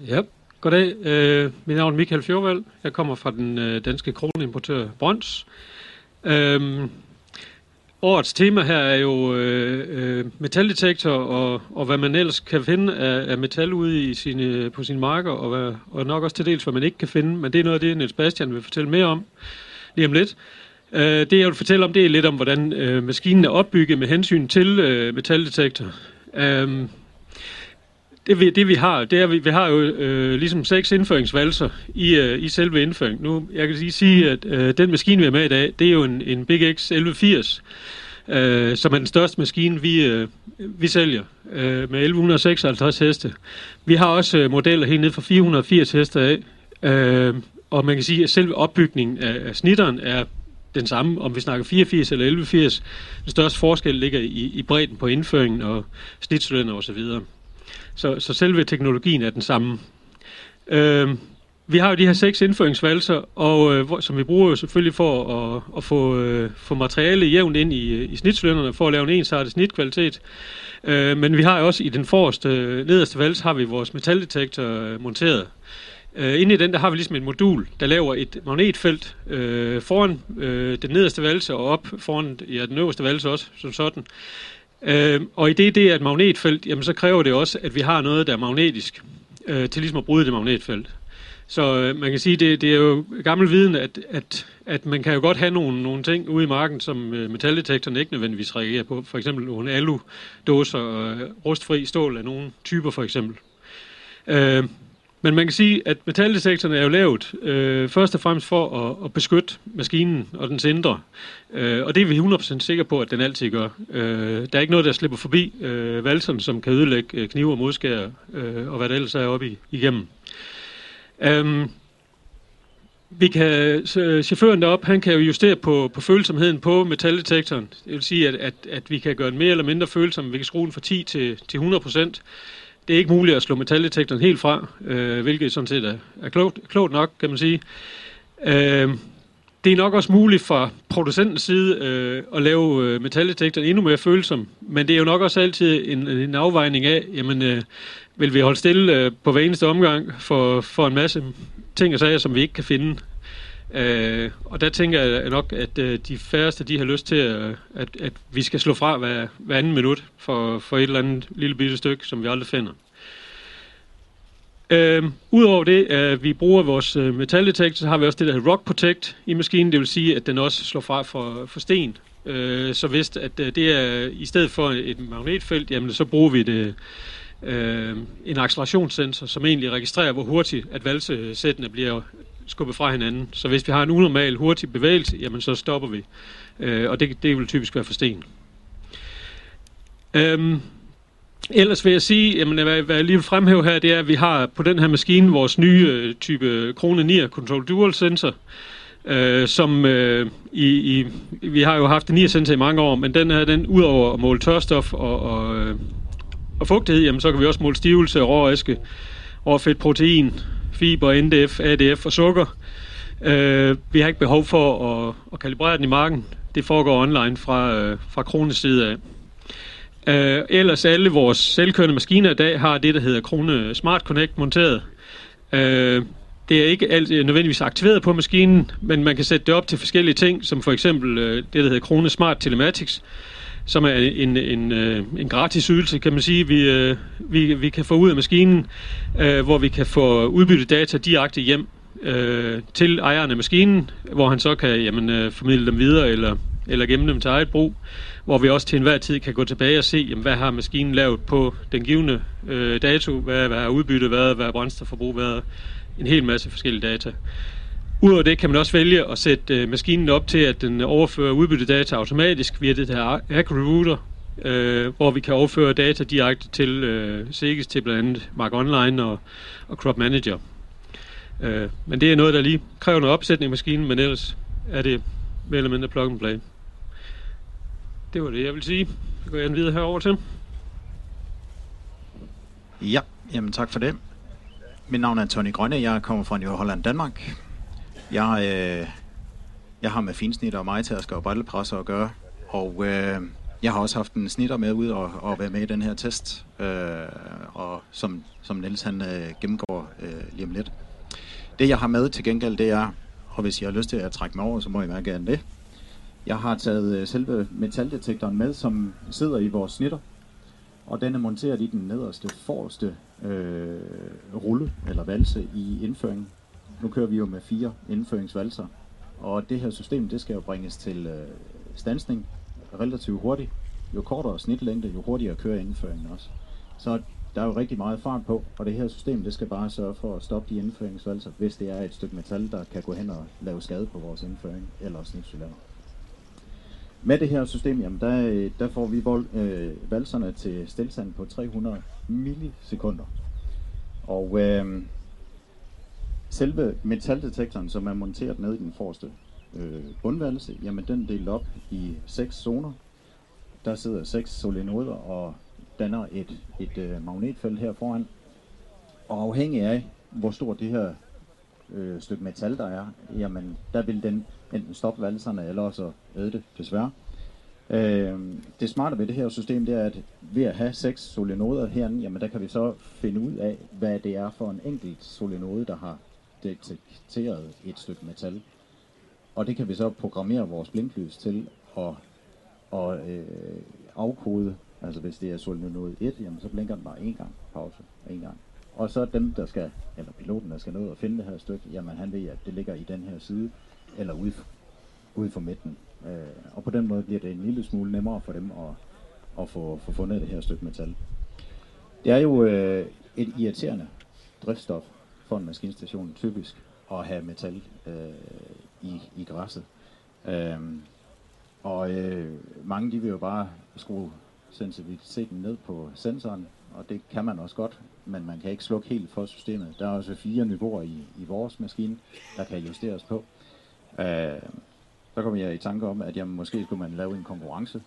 Ja, goddag. Øh, mit navn er Michael Fjordvald. Jeg kommer fra den øh, danske kroneimportør Brøns. Øh, årets tema her er jo øh, øh, metaldetektor og, og hvad man ellers kan finde af, af metal ude i sine, på sine marker, og, hvad, og nok også til dels, hvad man ikke kan finde. Men det er noget af det, Niels Bastian vil fortælle mere om lige om lidt. Øh, det jeg vil fortælle om, det er lidt om, hvordan øh, maskinen er opbygget med hensyn til øh, metaldetektor. Øh, det vi, det vi har, det er, vi, vi har jo øh, ligesom seks indføringsvalser i, øh, i selve indføringen. Nu, jeg kan lige sige, at øh, den maskine, vi har med i dag, det er jo en, en Big X 1180, øh, som er den største maskine, vi, øh, vi sælger, øh, med 1156 heste. Vi har også øh, modeller helt ned fra 480 heste af, øh, og man kan sige, at selve opbygningen af, af snitteren er den samme, om vi snakker 84 eller 1180. Den største forskel ligger i, i bredden på indføringen og snitcylinder osv. Så, så selve teknologien er den samme. Øh, vi har jo de her seks indføringsvalser, og, øh, hvor, som vi bruger jo selvfølgelig for at, at få, øh, få materiale jævnt ind i, øh, i snitslønnerne, for at lave en ensartet snitkvalitet. Øh, men vi har jo også i den forreste, øh, nederste vals, har vi vores metaldetektor øh, monteret. Øh, inde i den, der har vi ligesom et modul, der laver et magnetfelt øh, foran øh, den nederste valse og op foran ja, den øverste valse også, som sådan. Øh, og i det, det er et magnetfelt, jamen så kræver det også, at vi har noget, der er magnetisk, øh, til ligesom at bryde det magnetfelt. Så øh, man kan sige, det, det er jo gammel viden, at, at, at man kan jo godt have nogle, nogle ting ude i marken, som øh, metaldetektoren ikke nødvendigvis reagerer på. For eksempel nogle alu-dåser og øh, rustfri stål af nogle typer for eksempel. Øh, men man kan sige, at metaldetektoren er jo lavet øh, først og fremmest for at, at beskytte maskinen og dens indre. Øh, og det er vi 100% sikre på, at den altid gør. Øh, der er ikke noget, der slipper forbi øh, valserne, som kan ødelægge øh, knive og modskærer øh, og hvad det ellers er oppe i, igennem. Um, vi kan, chaufføren deroppe, han kan jo justere på, på følsomheden på metaldetektoren. Det vil sige, at, at, at vi kan gøre den mere eller mindre følsom. Vi kan skrue den fra 10 til, til 100 procent. Det er ikke muligt at slå metaldetektoren helt fra, øh, hvilket sådan set er, er klogt, klogt nok, kan man sige. Øh, det er nok også muligt fra producentens side øh, at lave øh, metaldetektoren endnu mere følsom, men det er jo nok også altid en, en afvejning af, jamen, øh, vil vi holde stille øh, på hver eneste omgang for, for en masse ting og sager, som vi ikke kan finde. Øh, og der tænker jeg nok, at øh, de færreste de har lyst til, at, at, at vi skal slå fra hver, hver anden minut for, for et eller andet lille bitte stykke, som vi aldrig finder. Øh, Udover det, at vi bruger vores øh, metaldetektor, så har vi også det, der hedder Rock Protect i maskinen. Det vil sige, at den også slår fra for, for sten. Øh, så hvis at, øh, det er i stedet for et magnetfelt, jamen, så bruger vi det øh, en accelerationssensor, som egentlig registrerer, hvor hurtigt at valsesættene bliver skubbet fra hinanden. Så hvis vi har en unormal hurtig bevægelse, jamen så stopper vi. Øh, og det, det vil typisk være for sten. Øhm, ellers vil jeg sige, jamen, hvad, hvad jeg lige vil fremhæve her, det er, at vi har på den her maskine vores nye øh, type Krone 9 Control Dual Sensor, øh, som øh, i, i, vi har jo haft en 9 sensor i mange år, men den her, den udover at måle tørstof og, og, øh, og fugtighed, jamen, så kan vi også måle stivelse, råvæske, overfedt protein, fiber, NDF, ADF og sukker. Øh, vi har ikke behov for at, at kalibrere den i marken. Det foregår online fra, øh, fra Krones side af. Øh, ellers alle vores selvkørende maskiner i dag har det, der hedder Krone Smart Connect monteret. Øh, det er ikke alt, nødvendigvis aktiveret på maskinen, men man kan sætte det op til forskellige ting, som for eksempel øh, det, der hedder Krone Smart Telematics, som er en, en, øh, en gratis ydelse, kan man sige, vi, øh, vi, vi kan få ud af maskinen, øh, hvor vi kan få udbyttet data direkte hjem øh, til ejeren af maskinen, hvor han så kan jamen, øh, formidle dem videre eller, eller gemme dem til eget brug, hvor vi også til enhver tid kan gå tilbage og se, jamen, hvad har maskinen lavet på den givende øh, dato, hvad, hvad har udbyttet? Været, hvad har brændstofforbrug? Været, en hel masse forskellige data. Udover det kan man også vælge at sætte øh, maskinen op til, at den overfører udbyttedata automatisk via det her AgriRouter, øh, hvor vi kan overføre data direkte til øh, SEGES, til blandt andet Mark Online og, og Crop Manager. Øh, men det er noget, der lige kræver noget opsætning i maskinen, men ellers er det mere eller mindre plug and play. Det var det, jeg vil sige. Så går jeg videre herover til. Ja, jamen tak for det. Mit navn er Tony Grønne, jeg kommer fra New Holland, Danmark. Jeg, øh, jeg har med finsnitter og majtasker og brillepresser at gøre, og øh, Jeg har også haft en snitter med ud og, og være med i den her test, øh, og som, som Niels han øh, gennemgår øh, lige om lidt. Det jeg har med til gengæld, det er, og hvis jeg har lyst til at trække mig over, så må jeg meget gerne det. Jeg har taget øh, selve metaldetektoren med, som sidder i vores snitter, og den er monteret i den nederste, forreste øh, rulle eller valse i indføringen. Nu kører vi jo med fire indføringsvalser, og det her system, det skal jo bringes til øh, stansning relativt hurtigt. Jo kortere snitlængde, jo hurtigere kører indføringen også. Så der er jo rigtig meget fart på, og det her system, det skal bare sørge for at stoppe de indføringsvalser, hvis det er et stykke metal, der kan gå hen og lave skade på vores indføring eller snitcylinder. Med det her system, jamen der, der får vi vold, øh, valserne til stilstand på 300 millisekunder. Og øh, selve metaldetektoren, som er monteret ned i den forreste øh, bundvalse, jamen den er delt op i seks zoner. Der sidder seks solenoider og danner et, et øh, magnetfelt her foran. Og afhængig af, hvor stort det her øh, stykke metal der er, jamen der vil den enten stoppe valserne eller også æde det, desværre. Øh, det smarte ved det her system, det er, at ved at have seks solenoder herinde, jamen der kan vi så finde ud af, hvad det er for en enkelt solenode, der har detekteret et stykke metal. Og det kan vi så programmere vores blinklys til at, at øh, afkode. Altså hvis det er solenoid 1, jamen så blinker den bare en gang, pause, en gang. Og så dem, der skal, eller piloten, der skal nå at finde det her stykke, jamen han ved, at det ligger i den her side, eller ude, ude for midten. Øh, og på den måde bliver det en lille smule nemmere for dem at, at få, få fundet det her stykke metal. Det er jo øh, et irriterende driftsstof for en maskinstation, typisk at have metal øh, i, i græsset. Øh, og øh, mange de vil jo bare skrue sensitiviteten ned på sensoren, og det kan man også godt, men man kan ikke slukke helt for systemet. Der er også fire niveauer i, i vores maskine, der kan justeres på. Øh, så kom jeg i tanke om, at jamen, måske skulle man lave en konkurrence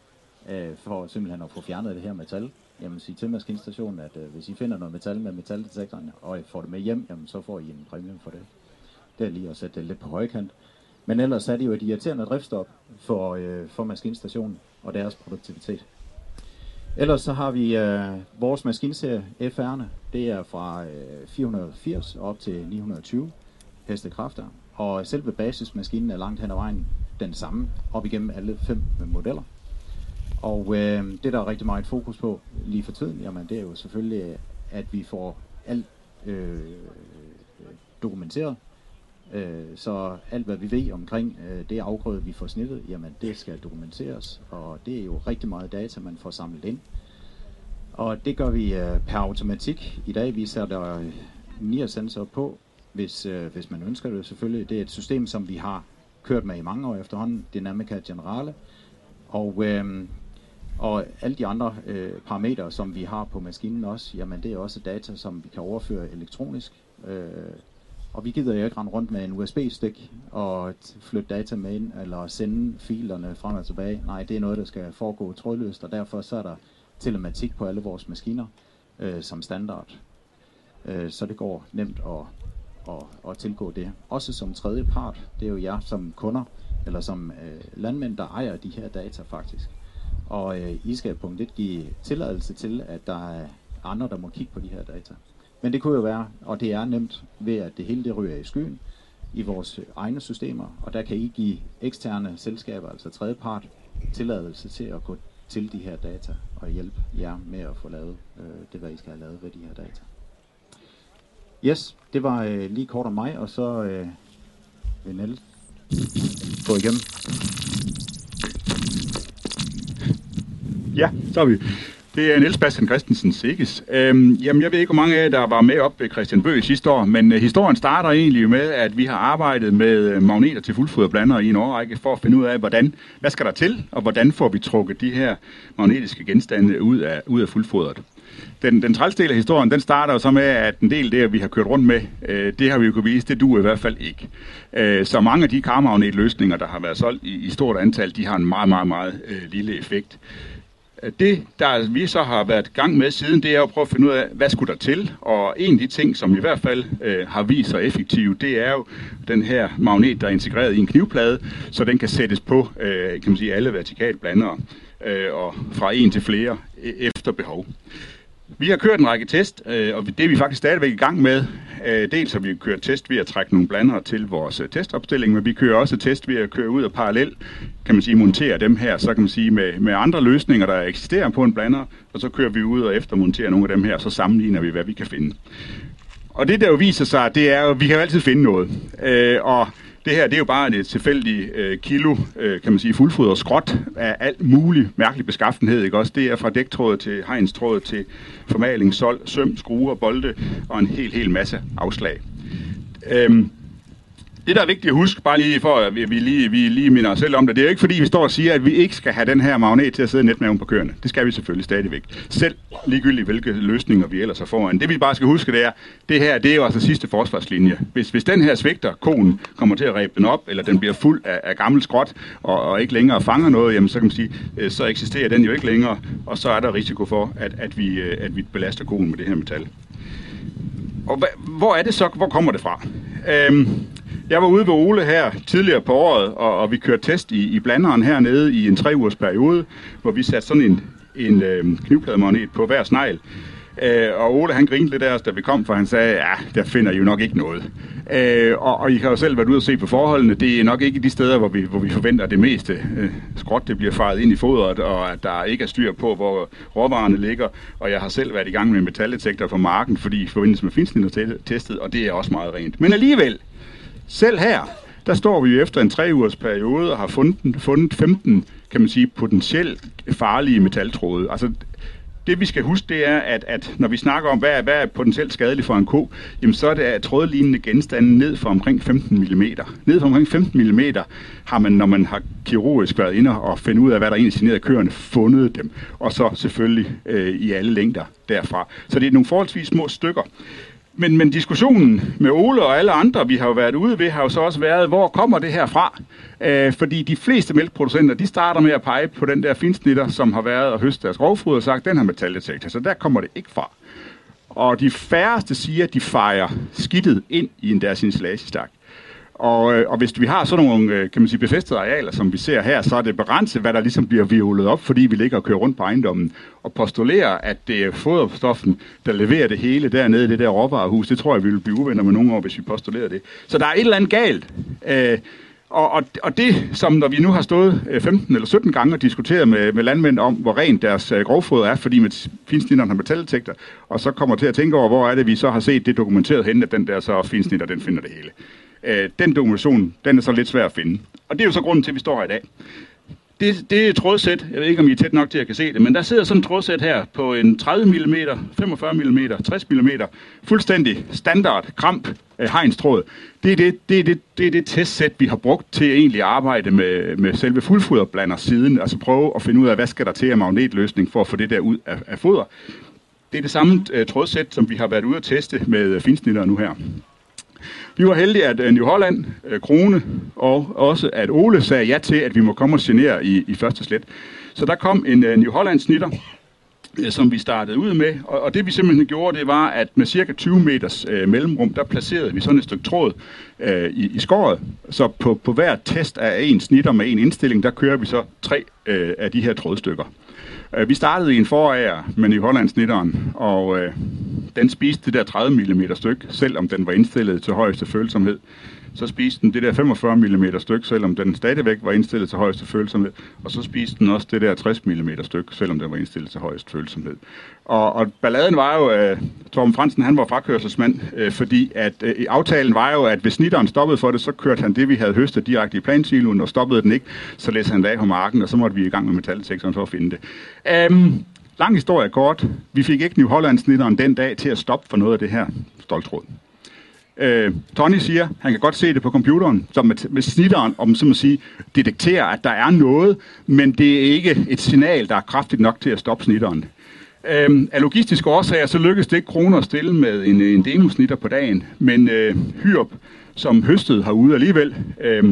øh, for simpelthen at få fjernet det her metal. Jamen sige til maskinstationen, at øh, hvis I finder noget metal med metaldetektoren, og I får det med hjem, jamen, så får I en præmie for det. Det er lige at sætte det lidt på højkant. Men ellers er det jo et irriterende driftstop for, øh, for maskinstationen og deres produktivitet. Ellers så har vi øh, vores maskinserie FR'erne. Det er fra øh, 480 op til 920 hestekræfter. Og selve basismaskinen er langt hen ad vejen den samme op igennem alle fem modeller. Og øh, det, der er rigtig meget fokus på lige for tiden, jamen, det er jo selvfølgelig, at vi får alt øh, dokumenteret. Øh, så alt, hvad vi ved omkring øh, det afgrøde, vi får snittet, jamen det skal dokumenteres. Og det er jo rigtig meget data, man får samlet ind. Og det gør vi øh, per automatik. I dag vi sætter øh, NIR-sensor på, hvis, øh, hvis man ønsker det selvfølgelig. Det er et system, som vi har kørt med i mange år efterhånden, Dynamica Generale. Og, øh, og alle de andre øh, parametre, som vi har på maskinen også, jamen det er også data, som vi kan overføre elektronisk. Øh, og vi gider jo ikke rende rundt med en USB-stik og flytte data med ind, eller sende filerne frem og tilbage. Nej, det er noget, der skal foregå trådløst, og derfor så er der telematik på alle vores maskiner øh, som standard. Øh, så det går nemt at at, at tilgå det. Også som tredje part, det er jo jer som kunder, eller som øh, landmænd, der ejer de her data faktisk. Og øh, I skal punkt 1 give tilladelse til, at der er andre, der må kigge på de her data. Men det kunne jo være, og det er nemt ved, at det hele det ryger i skyen i vores egne systemer, og der kan I give eksterne selskaber, altså tredjepart, tilladelse til at gå til de her data og hjælpe jer med at få lavet øh, det, hvad I skal have lavet ved de her data. Yes, det var øh, lige kort om mig, og så øh, vil Niels gå igennem. Ja, så er vi. Det er Niels Bastian Christensen Sikkes. Øhm, jamen, jeg ved ikke, hvor mange af jer, der var med op ved Christian Bøge sidste år, men øh, historien starter egentlig med, at vi har arbejdet med øh, magneter til fuldfoderblandere i en årrække for at finde ud af, hvordan, hvad skal der til, og hvordan får vi trukket de her magnetiske genstande ud af, ud af fuldfodret den, den del af historien, den starter jo så med, at en del af det, vi har kørt rundt med, øh, det har vi jo kunne vise, det duer i hvert fald ikke. Øh, så mange af de karmagnetløsninger, der har været solgt i, i stort antal, de har en meget, meget, meget øh, lille effekt. Det, der vi så har været gang med siden, det er at prøve at finde ud af, hvad skulle der til? Og en af de ting, som i hvert fald øh, har vist sig effektiv, det er jo den her magnet, der er integreret i en knivplade, så den kan sættes på øh, kan man sige, alle vertikalblandere. øh, og fra en til flere e-, efter behov. Vi har kørt en række test, øh, og det er vi faktisk stadigvæk i gang med. Øh, dels har vi kørt test ved at trække nogle blandere til vores øh, testopstilling, men vi kører også test ved at køre ud og parallel, kan man sige, montere dem her, så kan man sige med, med andre løsninger, der eksisterer på en blander, og så kører vi ud og eftermonterer nogle af dem her, så sammenligner vi, hvad vi kan finde. Og det der jo viser sig, det er jo, at vi kan jo altid finde noget. Øh, og det her, det er jo bare et øh, tilfældigt øh, kilo, øh, kan man sige, fuldfodret skråt af alt muligt mærkelig beskaffenhed, ikke også? Det er fra dæktråd til hegnstråd til formaling, sol, søm, skruer, bolde og en hel, hel masse afslag. Øhm, det, der er vigtigt at huske, bare lige for at vi, lige, vi lige minder os selv om det, det er jo ikke fordi, vi står og siger, at vi ikke skal have den her magnet til at sidde netmaven på køerne. Det skal vi selvfølgelig stadigvæk. Selv ligegyldigt, hvilke løsninger vi ellers har foran. Det vi bare skal huske, det er, det her, det er jo altså sidste forsvarslinje. Hvis, hvis den her svigter, konen kommer til at ræbe den op, eller den bliver fuld af, af gammel skråt, og, og ikke længere fanger noget, jamen så kan man sige, øh, så eksisterer den jo ikke længere, og så er der risiko for, at, at, vi, øh, at vi belaster konen med det her metal. Og hvor er det så, hvor kommer det fra? Øhm, jeg var ude ved Ole her tidligere på året, og, og vi kørte test i, i blanderen hernede i en tre ugers periode, hvor vi satte sådan en, en øh, knivplademagnet på hver snegl. Øh, og Ole han grinede lidt af os, da vi kom, for han sagde, ja, der finder I jo nok ikke noget. Øh, og, og I har jo selv været ude og se på forholdene. Det er nok ikke de steder, hvor vi, hvor vi forventer det meste. Øh, skråt det bliver faret ind i fodret, og at der ikke er styr på, hvor råvarerne ligger. Og jeg har selv været i gang med metaldetektor på marken, fordi i forbindelse med finsnit testet, og det er også meget rent. Men alligevel, selv her, der står vi jo efter en tre ugers periode og har fundet, fundet 15, kan man sige, potentielt farlige metaltråde. Altså, det vi skal huske, det er, at, at når vi snakker om, hvad er, hvad er potentielt skadeligt for en ko, jamen så er det trådlignende genstande ned for omkring 15 mm. Ned for omkring 15 mm har man, når man har kirurgisk været inde og finde ud af, hvad der egentlig generede køerne, fundet dem. Og så selvfølgelig øh, i alle længder derfra. Så det er nogle forholdsvis små stykker. Men, men diskussionen med Ole og alle andre, vi har jo været ude ved, har jo så også været, hvor kommer det her fra? Øh, fordi de fleste mælkeproducenter, de starter med at pege på den der finsnitter, som har været og høstet deres grovfod og sagt, den har metaldetektor, så der kommer det ikke fra. Og de færreste siger, at de fejrer skidtet ind i en deres installagestak. Og, øh, og hvis vi har sådan nogle øh, kan man sige, befæstede arealer, som vi ser her, så er det begrænset, hvad der ligesom bliver violet op, fordi vi ligger og kører rundt på ejendommen. Og postulere, at det er foderstoffen, der leverer det hele dernede i det der råvarehus, det tror jeg, vi vil blive uvenner med nogle år, hvis vi postulerer det. Så der er et eller andet galt. Øh, og, og, og det, som når vi nu har stået øh, 15 eller 17 gange og diskuteret med, med landmænd om, hvor rent deres grovfoder er, fordi med finsnitteren har metaldetektor, og så kommer til at tænke over, hvor er det, vi så har set det dokumenteret hen, at den der så finsnitter, den finder det hele. Øh, den dokumentation, den er så lidt svær at finde. Og det er jo så grunden til, at vi står her i dag. Det, det er et trådsæt, jeg ved ikke, om I er tæt nok til at jeg kan se det, men der sidder sådan et trådsæt her på en 30 mm, 45 mm, 60 mm, fuldstændig standard kramp øh, hegnstråd. Det er det, det, er det, det er det testsæt, vi har brugt til at egentlig arbejde med, med selve fuldfoderblander siden, altså prøve at finde ud af, hvad skal der til af magnetløsning for at få det der ud af, af foder. Det er det samme øh, trådsæt, som vi har været ude at teste med finsnitter nu her. Vi var heldige, at øh, New Holland, øh, Krone og også at Ole sagde ja til, at vi må komme og genere i, i første slet. Så der kom en øh, New Holland snitter, som vi startede ud med, og, og det vi simpelthen gjorde, det var, at med cirka 20 meters øh, mellemrum, der placerede vi sådan et stykke tråd øh, i, i skåret. Så på, på hver test af en snitter med en indstilling, der kører vi så tre øh, af de her trådstykker. Vi startede i en forager med New Holland snitteren, og øh, den spiste det der 30 mm stykke, selvom den var indstillet til højeste følsomhed. Så spiste den det der 45 mm stykke, selvom den stadigvæk var indstillet til højeste følsomhed. Og så spiste den også det der 60 mm stykke, selvom den var indstillet til højeste følsomhed. Og, og balladen var jo, at uh, Torben Fransen han var frakørselsmand, uh, fordi at uh, aftalen var jo, at hvis snitteren stoppede for det, så kørte han det, vi havde høstet direkte i plansiloen, og stoppede den ikke, så læste han det af på marken, og så måtte vi i gang med metaldetektoren for at finde det. Um, Lang historie kort. Vi fik ikke New Holland-snitteren den dag til at stoppe for noget af det her stoltråd. Øh, Tony siger, han kan godt se det på computeren, som med, med snitteren, om så at sige, detekterer, at der er noget, men det er ikke et signal, der er kraftigt nok til at stoppe snitteren. Øh, af logistiske årsager, så lykkedes det ikke kroner at stille med en, en demosnitter på dagen, men øh, Hyrup, som høstede herude alligevel, øh,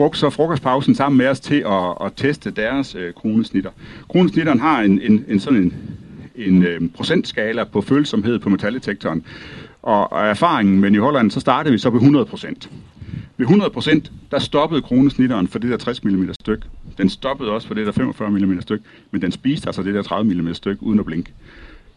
brugte så frokostpausen sammen med os til at, at teste deres øh, kronesnitter. Kronesnitteren har en, en, en sådan en, en øh, procentskala på følsomhed på metaldetektoren. Og, og erfaringen med New Holland, så startede vi så på 100 procent. Ved 100% der stoppede kronesnitteren for det der 60 mm styk. Den stoppede også for det der 45 mm styk, men den spiste altså det der 30 mm styk uden at blinke.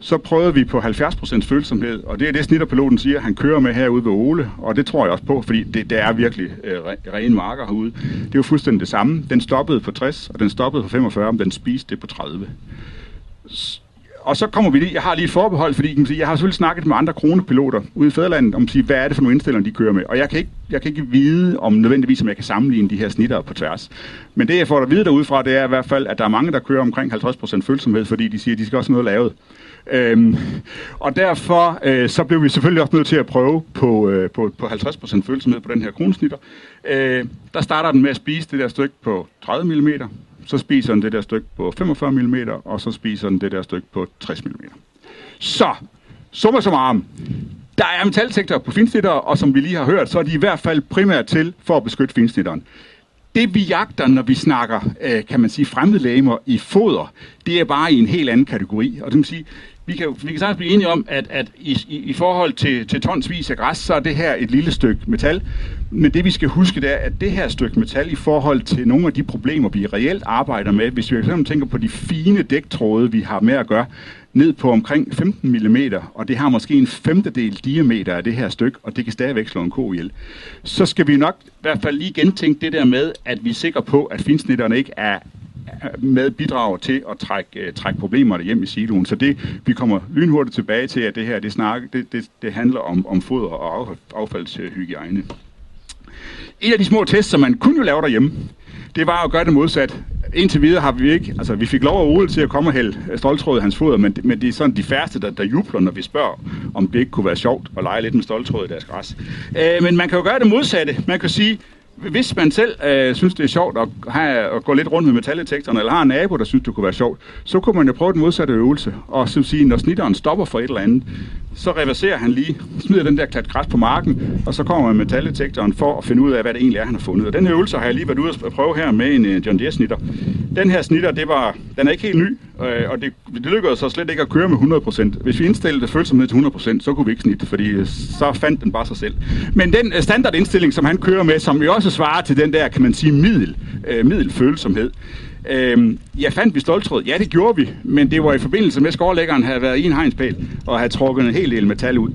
Så prøvede vi på 70% følsomhed, og det er det snitterpiloten siger, han kører med herude ved Ole, og det tror jeg også på, fordi det, det er virkelig øh, rene marker herude. Det er jo fuldstændig det samme. Den stoppede på 60, og den stoppede på 45, men den spiste det på 30 og så kommer vi lige, jeg har lige et forbehold, fordi kan sige, jeg har selvfølgelig snakket med andre kronepiloter ude i Fæderlandet om, at sige, hvad er det for nogle indstillinger, de kører med. Og jeg kan ikke, jeg kan ikke vide om nødvendigvis, om jeg kan sammenligne de her snitter på tværs. Men det, jeg får at vide derudefra, det er i hvert fald, at der er mange, der kører omkring 50% følsomhed, fordi de siger, at de skal også noget lavet. Øhm, og derfor øh, så blev vi selvfølgelig også nødt til at prøve på, øh, på, på 50% følsomhed på den her kronesnitter. Øh, der starter den med at spise det der stykke på 30 mm, så spiser den det der stykke på 45 mm, og så spiser den det der stykke på 60 mm. Så, summa summarum, der er metalsektorer på finsnitter, og som vi lige har hørt, så er de i hvert fald primært til for at beskytte finsnitteren. Det vi jagter, når vi snakker, øh, kan man sige, fremmedlægemer i foder, det er bare i en helt anden kategori. Og det vil sige, vi kan, vi kan sagtens blive enige om, at, at i, i, i forhold til, til tonsvis af græs, så er det her et lille stykke metal. Men det vi skal huske, det er, at det her stykke metal i forhold til nogle af de problemer, vi reelt arbejder med, hvis vi fx tænker på de fine dæktråde, vi har med at gøre, ned på omkring 15 mm, og det har måske en femtedel diameter af det her stykke, og det kan stadigvæk slå en ko ihjel. Så skal vi nok i hvert fald lige gentænke det der med, at vi er sikre på, at finsnitterne ikke er med bidrager til at trække, øh, trække problemerne hjem i siloen. Så det, vi kommer lynhurtigt tilbage til, at det her, det, snak, det, det, det handler om, om foder og affaldshygiejne. Øh, en af de små tests, som man kunne jo lave derhjemme, det var at gøre det modsat. Indtil videre har vi ikke, altså vi fik lov at Ole til at komme og hælde øh, stoltråd i hans foder, men, men det er sådan de færreste, der, der jubler, når vi spørger, om det ikke kunne være sjovt at lege lidt med stoltråd i deres græs. Øh, men man kan jo gøre det modsatte. Man kan sige, hvis man selv øh, synes, det er sjovt at, have, at gå lidt rundt med metaldetektoren, eller har en nabo, der synes, det kunne være sjovt, så kunne man jo prøve den modsatte øvelse. Og så sige, når snitteren stopper for et eller andet, så reverserer han lige, smider den der klat græs på marken, og så kommer man med metaldetektoren for at finde ud af, hvad det egentlig er, han har fundet. Og den her øvelse har jeg lige været ude at prøve her med en øh, John Deere snitter. Den her snitter, det var, den er ikke helt ny, øh, og det, det lykkedes så slet ikke at køre med 100%. Hvis vi indstillede følsomheden følsomhed til 100%, så kunne vi ikke snitte, fordi øh, så fandt den bare sig selv. Men den standardindstilling, som han kører med, som jo også svarer til den der, kan man sige, middel, middel middelfølsomhed, Øhm, jeg fandt vi stoltråd. Ja, det gjorde vi, men det var i forbindelse med, at skovlæggeren havde været i en hegnspæl og havde trukket en hel del metal ud.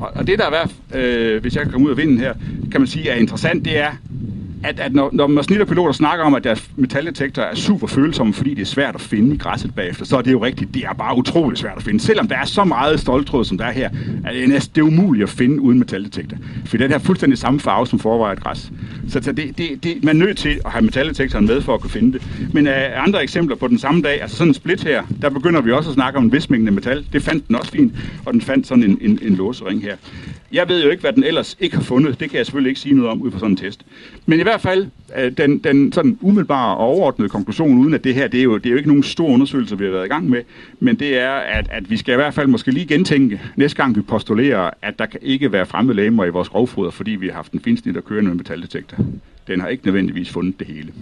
Og, og det der er værd, øh, hvis jeg kan komme ud af vinden her, kan man sige er interessant, det er, at, at når, når snitterpiloter snakker om, at deres metaldetektor er super følsomme, fordi det er svært at finde i græsset bagefter, så er det jo rigtigt. Det er bare utroligt svært at finde. Selvom der er så meget stoltråd, som der er her, er det næsten det er umuligt at finde uden metaldetektor. For den har fuldstændig samme farve som forvejet græs. Så, så det, det, det, man er nødt til at have metaldetektoren med for at kunne finde det. Men uh, andre eksempler på den samme dag, altså sådan en split her, der begynder vi også at snakke om en vismængde metal. Det fandt den også fint, og den fandt sådan en, en, en låsering her. Jeg ved jo ikke, hvad den ellers ikke har fundet. Det kan jeg selvfølgelig ikke sige noget om ud fra sådan en test. Men i hvert fald, øh, den, den sådan umiddelbare og overordnede konklusion, uden at det her, det er, jo, det er jo ikke nogen stor undersøgelse, vi har været i gang med, men det er, at, at vi skal i hvert fald måske lige gentænke, næste gang vi postulerer, at der kan ikke være fremmede lægemer i vores grovfoder, fordi vi har haft en finsnit og kørende med metaldetektor. Den har ikke nødvendigvis fundet det hele.